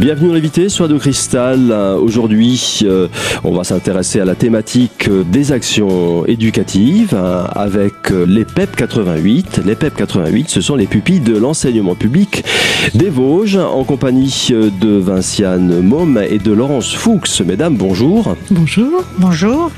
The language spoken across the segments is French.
Bienvenue dans l'invité sur Radio Cristal. Aujourd'hui, euh, on va s'intéresser à la thématique euh, des actions éducatives avec euh, les PEP 88. Les PEP 88, ce sont les pupilles de l'enseignement public des Vosges en compagnie de Vinciane Môme et de Laurence Fuchs. Mesdames, bonjour. Bonjour. Bonjour.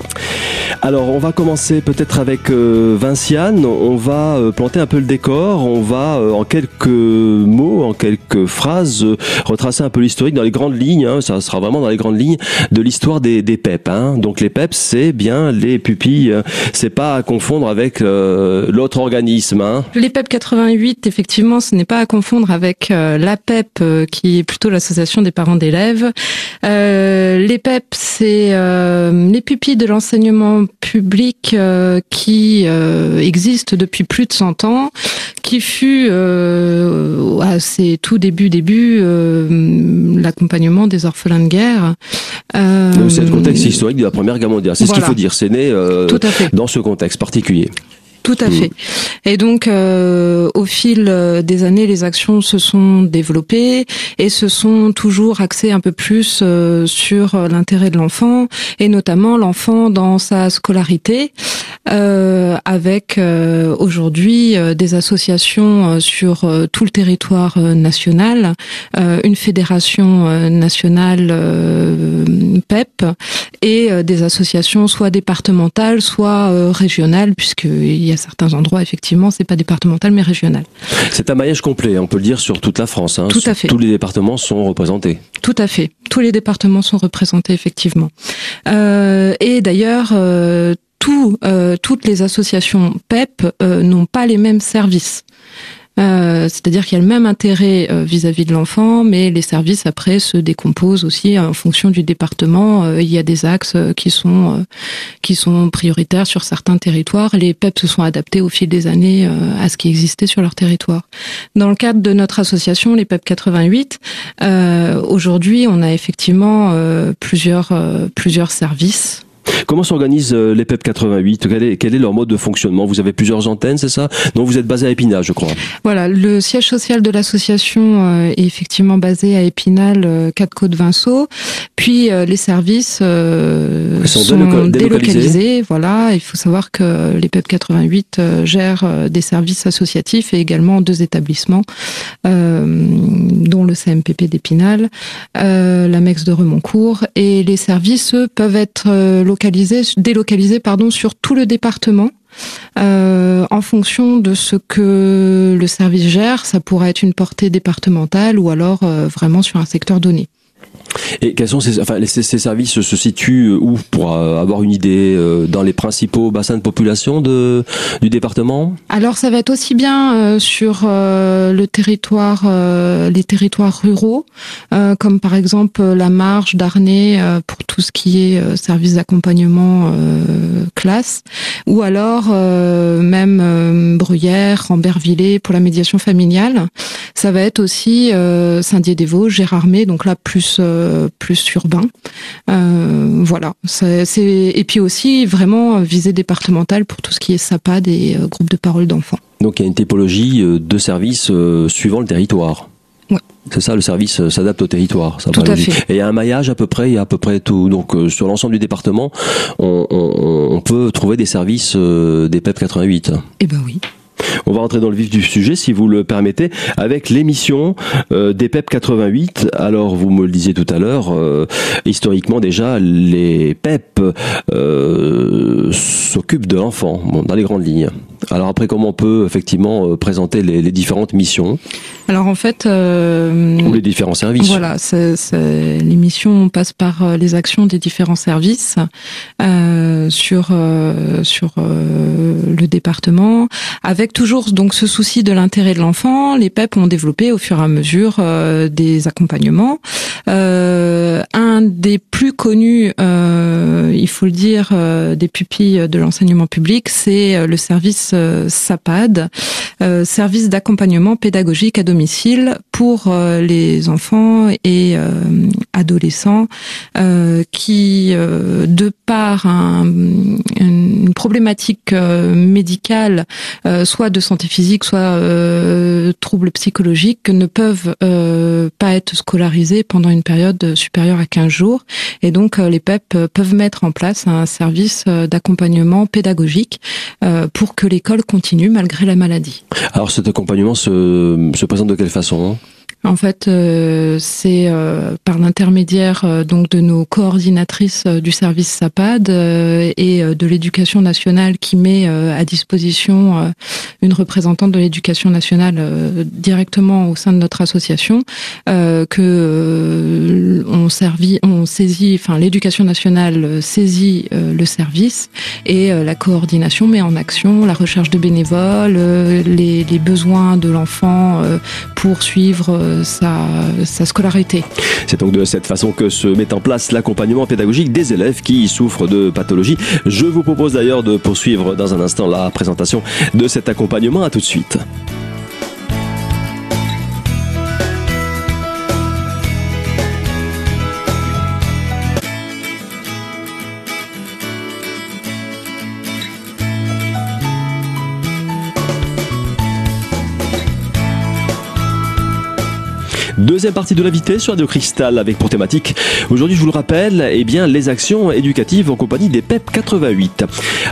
Alors, on va commencer peut-être avec Vinciane. On va planter un peu le décor. On va, en quelques mots, en quelques phrases, retracer un peu l'historique dans les grandes lignes. Hein, ça sera vraiment dans les grandes lignes de l'histoire des, des PEP. Hein. Donc les PEP, c'est bien les pupilles. Euh, c'est pas à confondre avec euh, l'autre organisme. Hein. Les PEP 88, effectivement, ce n'est pas à confondre avec euh, la PEP, qui est plutôt l'association des parents d'élèves. les PEP, c'est les pupilles de l'enseignement public qui existent depuis plus de 100 ans qui fut euh, à ses tout débuts début euh, l'accompagnement des orphelins de guerre. Euh, c'est le contexte historique de la Première Guerre mondiale. C'est ce qu'il faut dire. C'est né euh, dans ce contexte particulier. Tout à fait. Et donc, euh, au fil euh, des années, les actions se sont développées et se sont toujours axées un peu plus euh, sur l'intérêt de l'enfant et notamment l'enfant dans sa scolarité, euh, avec aujourd'hui des associations sur tout le territoire national, une fédération nationale PEP et des associations soit départementales, soit régionales, puisqu'il y y a certains endroits, effectivement, c'est pas départemental mais régional. C'est un maillage complet, on peut le dire, sur toute la France. Hein. Tout à fait. Tous les départements sont représentés. Tout à fait. Tous les départements sont représentés, effectivement. Euh, et d'ailleurs, euh, euh, toutes les associations PEP n'ont pas les mêmes services. Euh, c'est-à-dire qu'il y a le même intérêt euh, vis-à-vis de l'enfant, mais les services après se décomposent aussi en fonction du département. Euh, il y a des axes qui sont qui sont prioritaires sur certains territoires. Les PEP se sont adaptés au fil des années à ce qui existait sur leur territoire. Dans le cadre de notre association, les PEP 88, aujourd'hui, on a effectivement plusieurs plusieurs services Comment s'organise euh, les PEP 88 quel est, quel est, leur mode de fonctionnement? Vous avez plusieurs antennes, c'est ça? Donc vous êtes basé à Épinal, je crois. Voilà, le siège social de l'association euh, est effectivement basé à Épinal, 4 Côtes Vinceau. Puis euh, les services sont, délocalisés. Voilà, il faut savoir que les PEP 88 gèrent des services associatifs et également deux établissements, dont le CMPP d'Épinal, la MEX de Remoncourt. Et les services peuvent être localisé, délocalisé pardon, sur tout le département. Euh, en fonction de ce que le service gère, ça pourrait être une portée départementale ou alors euh, vraiment sur un secteur donné. Et quels sont ces, enfin, ces, services se situent euh, où pour euh, avoir une idée euh, dans les principaux bassins de population de, du département? Alors ça va être aussi bien sur le territoire, les territoires ruraux, comme par exemple la marge d'Arnay pour tout ce qui est service d'accompagnement classe, ou alors même Bruyère, Rambervillers pour la médiation familiale. Ça va être aussi Saint-Dié-des-Vosges, Gérardmer, donc là plus euh, plus urbain. Euh, voilà. C'est et puis aussi vraiment visée départementale pour tout ce qui est SAPAD et euh, groupe de parole d'enfants. Donc il y a une typologie de services suivant le territoire. Ouais. C'est ça, le service s'adapte au territoire. Ça tout à fait. Et il y a un maillage à peu près, il y a à peu près tout. Donc sur l'ensemble du département, on, on, peut trouver des services des PEP 88. Eh ben oui. On va rentrer dans le vif du sujet, si vous le permettez, avec l'émission euh, des PEP 88. Alors, vous me le disiez tout à l'heure, euh, historiquement déjà, les PEP euh, s'occupent de l'enfant, dans les grandes lignes. Alors après, comment on peut effectivement présenter les, différentes missions Alors en fait, ou les différents services. Voilà, l'émission passe par les actions des différents services sur sur le département, avec toujours donc ce souci de l'intérêt de l'enfant. Les PEP ont développé au fur et à mesure euh, des accompagnements. Euh, un des plus connus, euh, il faut le dire, des pupilles de l'enseignement public, c'est le service SAPAD, service d'accompagnement pédagogique à domicile pour les enfants et adolescents qui, de par un, une problématique médicale, soit de santé physique, soit troubles psychologiques, ne peuvent pas être scolarisés pendant une période supérieure à 15 jours. Et donc, les PEP peuvent mettre en place un service d'accompagnement pédagogique pour que l'école continue malgré la maladie. Alors cet accompagnement se, se présente de quelle façon en fait, euh, c'est euh, par l'intermédiaire euh, donc de nos coordinatrices du service SAPAD et de l'éducation nationale qui met à disposition une représentante de l'éducation nationale directement au sein de notre association que on servit, on saisit, enfin l'éducation nationale saisit le service et la coordination met en action la recherche de bénévoles, les, les besoins de l'enfant pour suivre sa, scolarité. C'est donc de cette façon que se met en place l'accompagnement pédagogique des élèves qui souffrent de pathologie. Je vous propose d'ailleurs de poursuivre dans un instant la présentation de cet accompagnement. À tout de suite. Deuxième partie de l'invité sur Radio Cristal avec pour thématique, aujourd'hui je vous le rappelle, eh bien, les actions éducatives en compagnie des PEP 88.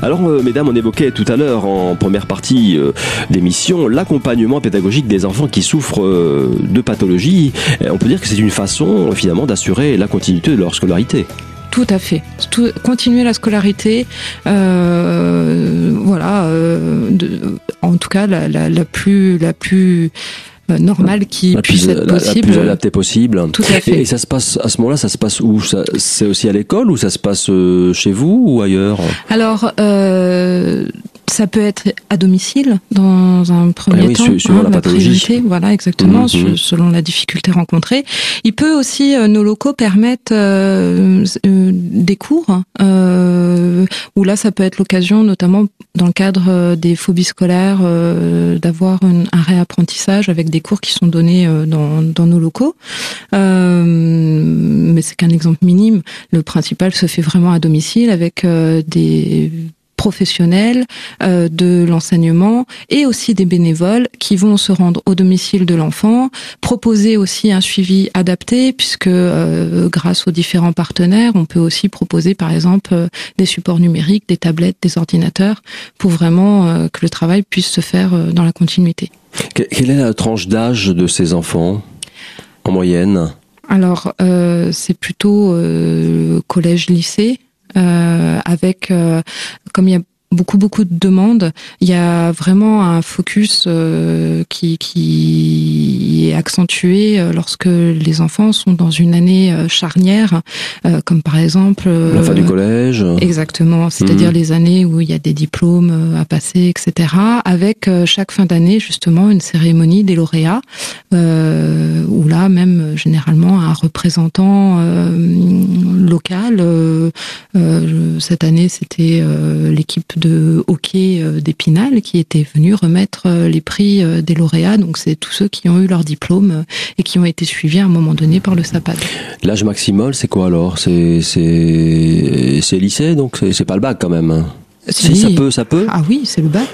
Alors euh, mesdames, on évoquait tout à l'heure en première partie euh, d'émission l'accompagnement pédagogique des enfants qui souffrent euh, de pathologies. On peut dire que c'est une façon finalement d'assurer la continuité de leur scolarité. Tout à fait. continuer la scolarité, voilà. en tout cas, la, plus, la plus euh, normal qui puisse être possible. La plus adaptée possible. Tout à fait. Et, ça se passe à ce moment-là, ça se passe où? C'est aussi à l'école ou ça se passe euh, chez vous ou ailleurs? Alors, euh, ça peut être à domicile dans un premier ah oui, temps, suivant hein, la, pathologie. voilà exactement, mmh, mmh. selon la difficulté rencontrée. Il peut aussi euh, nos locaux permettent euh, euh, des cours où là ça peut être l'occasion, notamment dans le cadre des phobies scolaires, d'avoir un réapprentissage avec des cours qui sont donnés dans, dans nos locaux. mais c'est qu'un exemple minime. Le principal se fait vraiment à domicile avec des professionnels euh, de l'enseignement et aussi des bénévoles qui vont se rendre au domicile de l'enfant, proposer aussi un suivi adapté puisque euh, grâce aux différents partenaires, on peut aussi proposer par exemple euh, des supports numériques, des tablettes, des ordinateurs pour vraiment que le travail puisse se faire dans la continuité. Quelle est la tranche d'âge de ces enfants en moyenne? Alors, c'est plutôt collège-lycée. Euh, avec euh, comme il y a beaucoup beaucoup de demandes. Il y a vraiment un focus euh, qui, qui est accentué euh, lorsque les enfants sont dans une année euh, charnière, comme par exemple la fin du collège. Exactement, c'est-à-dire mhm. les années où il y a des diplômes à passer, etc. Avec chaque fin d'année justement une cérémonie des lauréats, où là même généralement un représentant local. cette année, c'était l'équipe de hockey euh, d'Épinal qui était venu remettre euh, les prix euh, des lauréats. Donc c'est tous ceux qui ont eu leur diplôme et qui ont été suivis à un moment donné par le SAPAD. L'âge maximal, c'est quoi alors? C'est c'est lycée, donc c'est pas le bac quand même. Hein? Ça peut, ça peut. Ah oui, c'est le bac.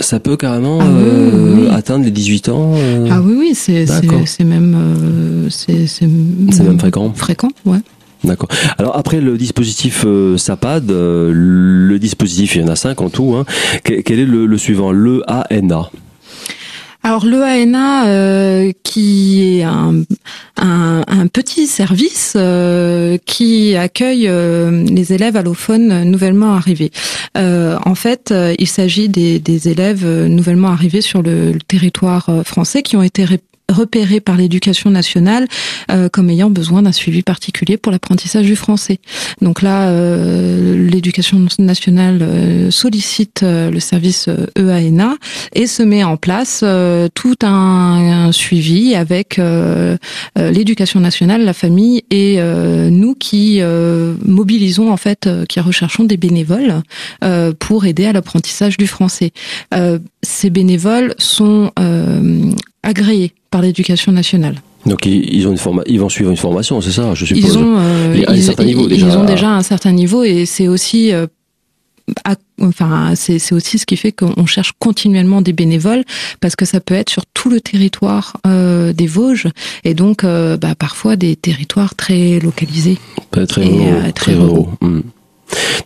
Ça peut carrément ah atteindre les 18 ans. Ah oui, oui, c'est même c'est même fréquent. Fréquent, ouais. D'accord. Alors après le dispositif euh, SAPAD, euh, le dispositif, il y en a cinq en tout. Hein. Quel, est le, suivant? Le ANA. Alors le ANA, euh, qui est un, petit service qui accueille les élèves allophones nouvellement arrivés. en fait, il s'agit des, élèves nouvellement arrivés sur le, le territoire français qui ont été repérés par l'éducation nationale euh, comme ayant besoin d'un suivi particulier pour l'apprentissage du français. Donc là, euh, l'éducation nationale euh, sollicite le service EANA e et se met en place tout un, suivi avec l'éducation nationale, la famille et nous qui mobilisons en fait, qui recherchons des bénévoles pour aider à l'apprentissage du français ces bénévoles sont agréés par l'éducation nationale. Donc ils, ont une ils vont suivre une formation, c'est ça, je suppose. Ils ont, un certain niveau déjà. Ils ont déjà un certain niveau et c'est aussi enfin, c'est aussi ce qui fait qu'on cherche continuellement des bénévoles parce que ça peut être sur tout le territoire euh, des Vosges et donc euh, bah, parfois des territoires très localisés. Très, très, euh, très,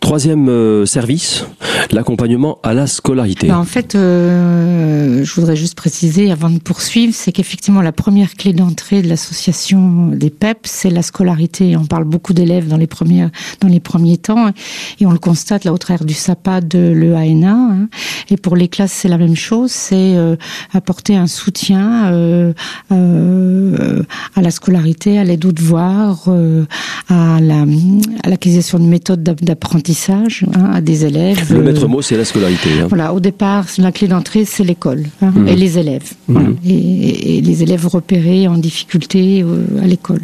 Troisième euh, service, l'accompagnement à la scolarité. Bah, en fait, euh, je voudrais juste préciser avant de poursuivre, c'est qu'effectivement la première clé d'entrée de l'association des PEP, c'est la scolarité. On parle beaucoup d'élèves dans les premiers dans les premiers temps, et on le constate là au travers du SAPA de l'EANA. Hein. Et pour les classes, c'est la même chose, c'est euh, apporter un soutien à la scolarité, à l'aide aux devoirs, à l'acquisition de méthodes d'apprentissage hein, à des élèves. Le maître mot, c'est la scolarité. Hein. Voilà, au départ, la clé d'entrée, c'est l'école hein, mmh. et les élèves. Mmh. Et, et, les élèves repérés en difficulté euh, à l'école.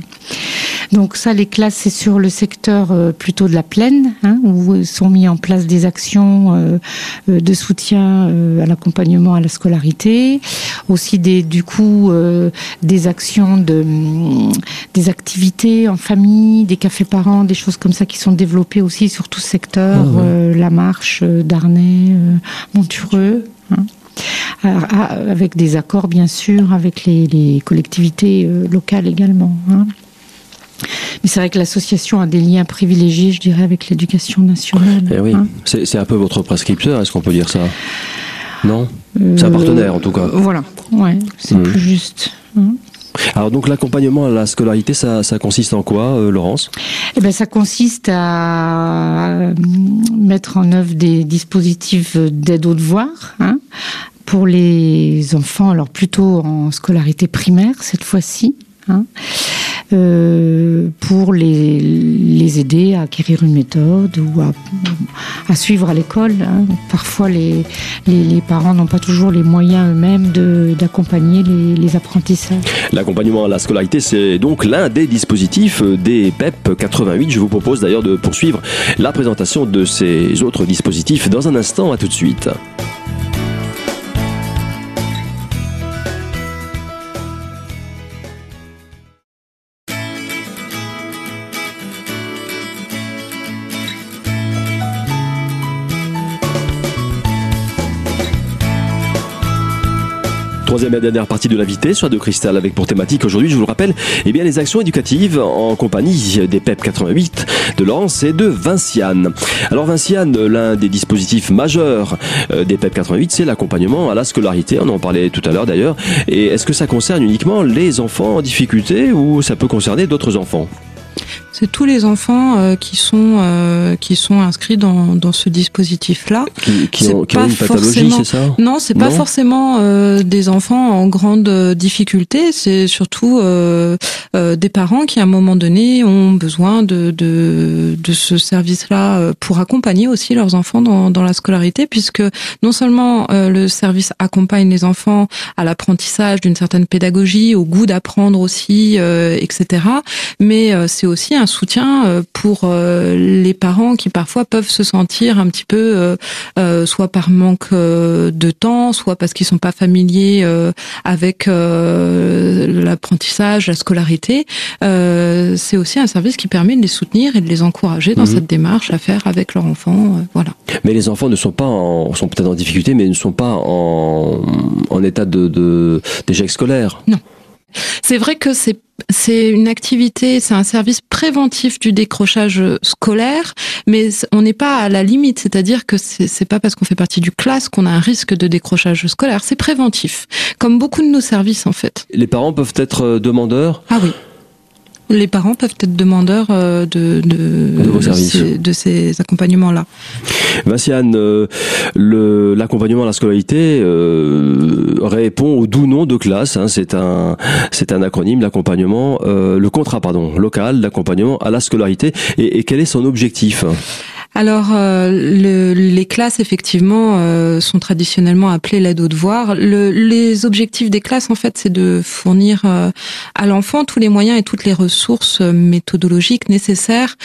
Donc ça, les classes, c'est sur le secteur euh, plutôt de la plaine, hein, où sont mis en place des actions euh, de soutien à l'accompagnement à la scolarité, aussi des, du coup des actions de des activités en famille, des cafés parents, des choses comme ça qui sont développées aussi sur tout secteur, ah euh, La Marche, euh, Darnay, euh, Montureux. Hein. Ah, avec des accords bien sûr avec les, collectivités locales également. Hein. Mais c'est vrai que l'association a des liens privilégiés, je dirais, avec l'éducation nationale. Eh oui, hein. c'est un peu votre prescripteur, est-ce qu'on peut dire ça? Non? C'est un partenaire en tout cas. Voilà, ouais, c'est mmh. plus juste. Alors donc l'accompagnement à la scolarité, ça, ça consiste en quoi, euh, Laurence? Eh ben ça consiste à euh, mettre en œuvre des dispositifs d'aide aux devoirs hein, pour les enfants, alors plutôt en scolarité primaire cette fois-ci. Hein, euh, pour les, les, aider à acquérir une méthode ou à, suivre à l'école. Hein. Parfois, les, les, parents n'ont pas toujours les moyens eux-mêmes d'accompagner les, les, apprentissages. L'accompagnement à la scolarité, c'est donc l'un des dispositifs des PEP 88. Je vous propose d'ailleurs de poursuivre la présentation de ces autres dispositifs dans un instant. À tout de suite. Troisième et dernière partie de l'invité sur de Cristal avec pour thématique aujourd'hui, je vous le rappelle, eh bien les actions éducatives en compagnie des PEP 88 de Laurence et de Vinciane. Alors Vinciane, l'un des dispositifs majeurs euh, des PEP 88, c'est l'accompagnement à la scolarité. On en parlait tout à l'heure d'ailleurs. Et est-ce que ça concerne uniquement les enfants en difficulté ou ça peut concerner d'autres enfants? C'est tous les enfants euh, qui sont euh, qui sont inscrits dans, dans ce dispositif-là. Qui, qui, ont, qui ont, une pathologie, c'est ça Non, c'est pas forcément euh, des enfants en grande difficulté. C'est surtout des parents qui, à un moment donné, ont besoin de de, de ce service-là pour accompagner aussi leurs enfants dans, dans la scolarité, puisque non seulement le service accompagne les enfants à l'apprentissage d'une certaine pédagogie, au goût d'apprendre aussi, etc. Mais c'est aussi un soutien euh, pour euh, les parents qui parfois peuvent se sentir un petit peu, euh, soit par manque de temps, soit parce qu'ils sont pas familiers avec l'apprentissage, la scolarité. c'est aussi un service qui permet de les soutenir et de les encourager dans mhm. cette démarche à faire avec leur enfant. voilà. Mais les enfants ne sont pas en, sont peut-être en difficulté, mais ne sont pas en, en état de d'échec scolaire? Non. C'est vrai que c'est c'est une activité, c'est un service préventif du décrochage scolaire, mais on n'est pas à la limite, c'est-à-dire que c'est pas parce qu'on fait partie du classe qu'on a un risque de décrochage scolaire, c'est préventif, comme beaucoup de nos services en fait. Les parents peuvent être euh, demandeurs? Ah oui les parents peuvent être demandeurs euh, de, de, de, ces, accompagnements-là. Vinciane, euh, l'accompagnement à la scolarité euh, répond au doux nom de classe. Hein, c'est un, c'est un acronyme, l'accompagnement, le contrat pardon local d'accompagnement à la scolarité. Et, et quel est son objectif? Alors, euh, les classes, effectivement, euh, sont traditionnellement appelées l'aide aux devoirs. Le, les objectifs des classes, en fait, c'est de fournir euh, à l'enfant tous les moyens et toutes les ressources méthodologiques nécessaires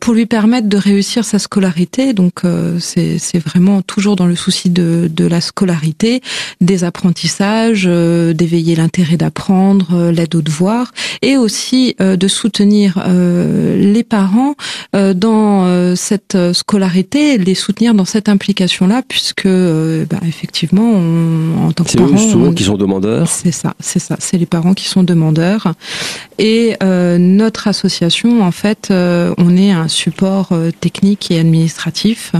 pour lui permettre de réussir sa scolarité. Donc, c'est vraiment toujours dans le souci de, de la scolarité, des apprentissages, d'éveiller l'intérêt d'apprendre, l'aide aux devoirs, et aussi de soutenir les parents dans cette scolarité, les soutenir dans cette implication-là, puisque euh, bah, effectivement, on, en tant que parents, eux souvent qui sont demandeurs. C'est ça, c'est ça, c'est les parents qui sont demandeurs. Et euh, notre association, en fait, on est un support technique et administratif.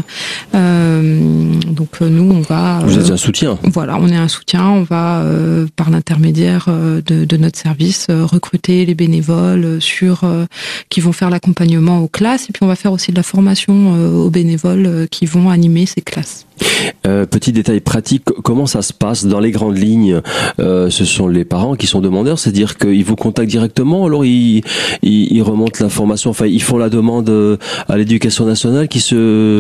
donc nous, on va. Vous êtes un soutien. Voilà, on est un soutien. On va, par l'intermédiaire de, de, notre service, recruter les bénévoles sur qui vont faire l'accompagnement aux classes, et puis on va faire aussi de la formation euh, aux bénévoles euh, qui vont animer ces classes. Euh, petit détail pratique, comment ça se passe dans les grandes lignes? Euh, Ce sont les parents qui sont demandeurs, c'est-à-dire qu'ils vous contactent directement, alors ils, ils, remontent l'information, enfin ils font la demande à l'éducation nationale qui se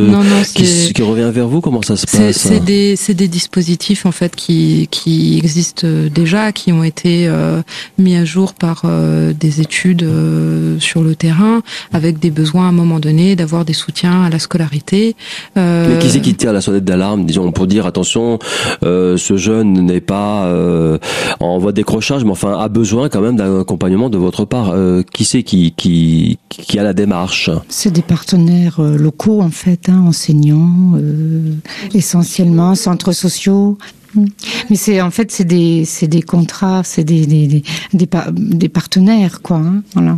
non, non, qui, qui, revient vers vous. Comment ça se passe? C'est des, des dispositifs en fait qui, qui existent déjà, qui ont été euh, mis à jour par euh, des études euh, sur le terrain, avec des besoins à un moment donné d'avoir des soutiens à la scolarité. Mais qui c'est qui tire la sonnette d'alarme, disons, pour dire attention, euh, ce jeune n'est pas euh, en voie de décrochage, mais enfin a besoin quand même d'un accompagnement de votre part. Euh, qui c'est qui, qui, qui a la démarche? C'est des partenaires locaux en fait, hein, enseignants, essentiellement centres sociaux. Mais c'est en fait c'est des c'est des contrats, c'est des des, des, des, partenaires quoi. Hein, voilà,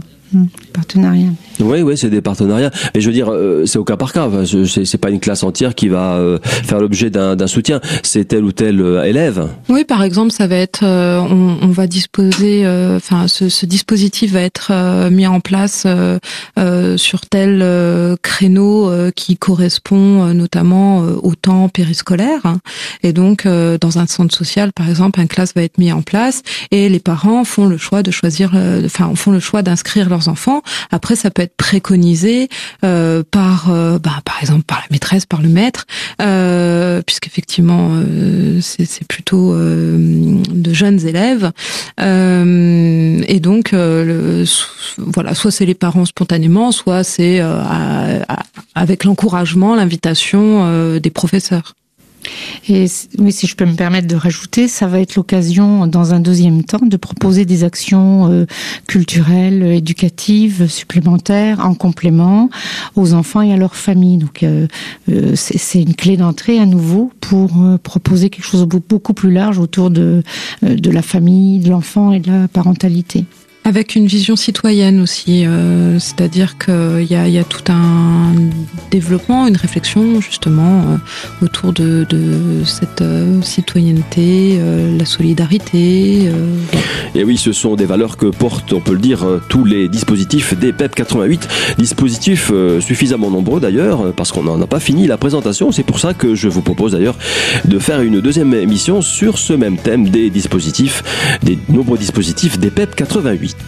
partenariat. Oui, oui, c'est des partenariats. Mais je veux dire, euh, c'est au cas par cas. Enfin, c'est pas une classe entière qui va euh, faire l'objet d'un soutien. C'est tel ou tel euh, élève. Oui, par exemple, ça va être, on, on, va disposer, enfin, ce, ce, dispositif va être mis en place sur tel créneau qui correspond notamment au temps périscolaire. Et donc, dans un centre social, par exemple, un classe va être mis en place et les parents font le choix de choisir, enfin, font le choix d'inscrire enfants. Après, ça peut être préconisé euh, par, euh, bah, par exemple, par la maîtresse, par le maître, euh, puisqu'effectivement, euh, c'est plutôt de jeunes élèves. Et donc, voilà, soit c'est les parents spontanément, soit c'est avec l'encouragement, l'invitation des professeurs. Et oui, si je peux me permettre de rajouter, ça va être l'occasion, dans un deuxième temps, de proposer des actions euh, culturelles, éducatives, supplémentaires, en complément aux enfants et à leurs familles. Donc, euh, euh c'est une clé d'entrée à nouveau pour euh, proposer quelque chose de beaucoup plus large autour de, de la famille, de l'enfant et de la parentalité. Avec une vision citoyenne aussi, euh, c'est-à-dire qu'il y a, tout un développement, une réflexion justement euh, autour de, cette euh, citoyenneté, la solidarité. Et oui, ce sont des valeurs que portent, on peut le dire, tous les dispositifs des PEP 88, dispositifs suffisamment nombreux d'ailleurs, parce qu'on n'en a pas fini la présentation. C'est pour ça que je vous propose d'ailleurs de faire une deuxième émission sur ce même thème des dispositifs, des nombreux dispositifs des PEP 88.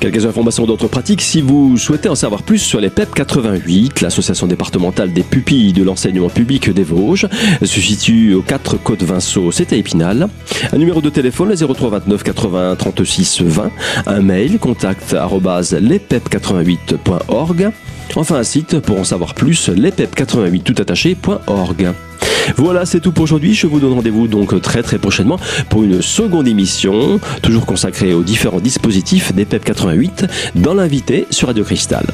Quelques informations d'autres pratiques. Si vous souhaitez en savoir plus sur les PEP 88, l'association départementale des pupilles de l'enseignement public des Vosges se situe aux 4 Côtes Vinceau, à Épinal. Un numéro de téléphone, 03 29 80 36 20. Un mail, contact lespep88.org. Enfin, un site pour en savoir plus, lespep88toutattaché.org. Voilà, c'est tout pour aujourd'hui. Je vous donne rendez-vous donc très très prochainement pour une seconde émission, toujours consacrée aux différents dispositifs des PEP 88, dans l'invité sur Radio Cristal.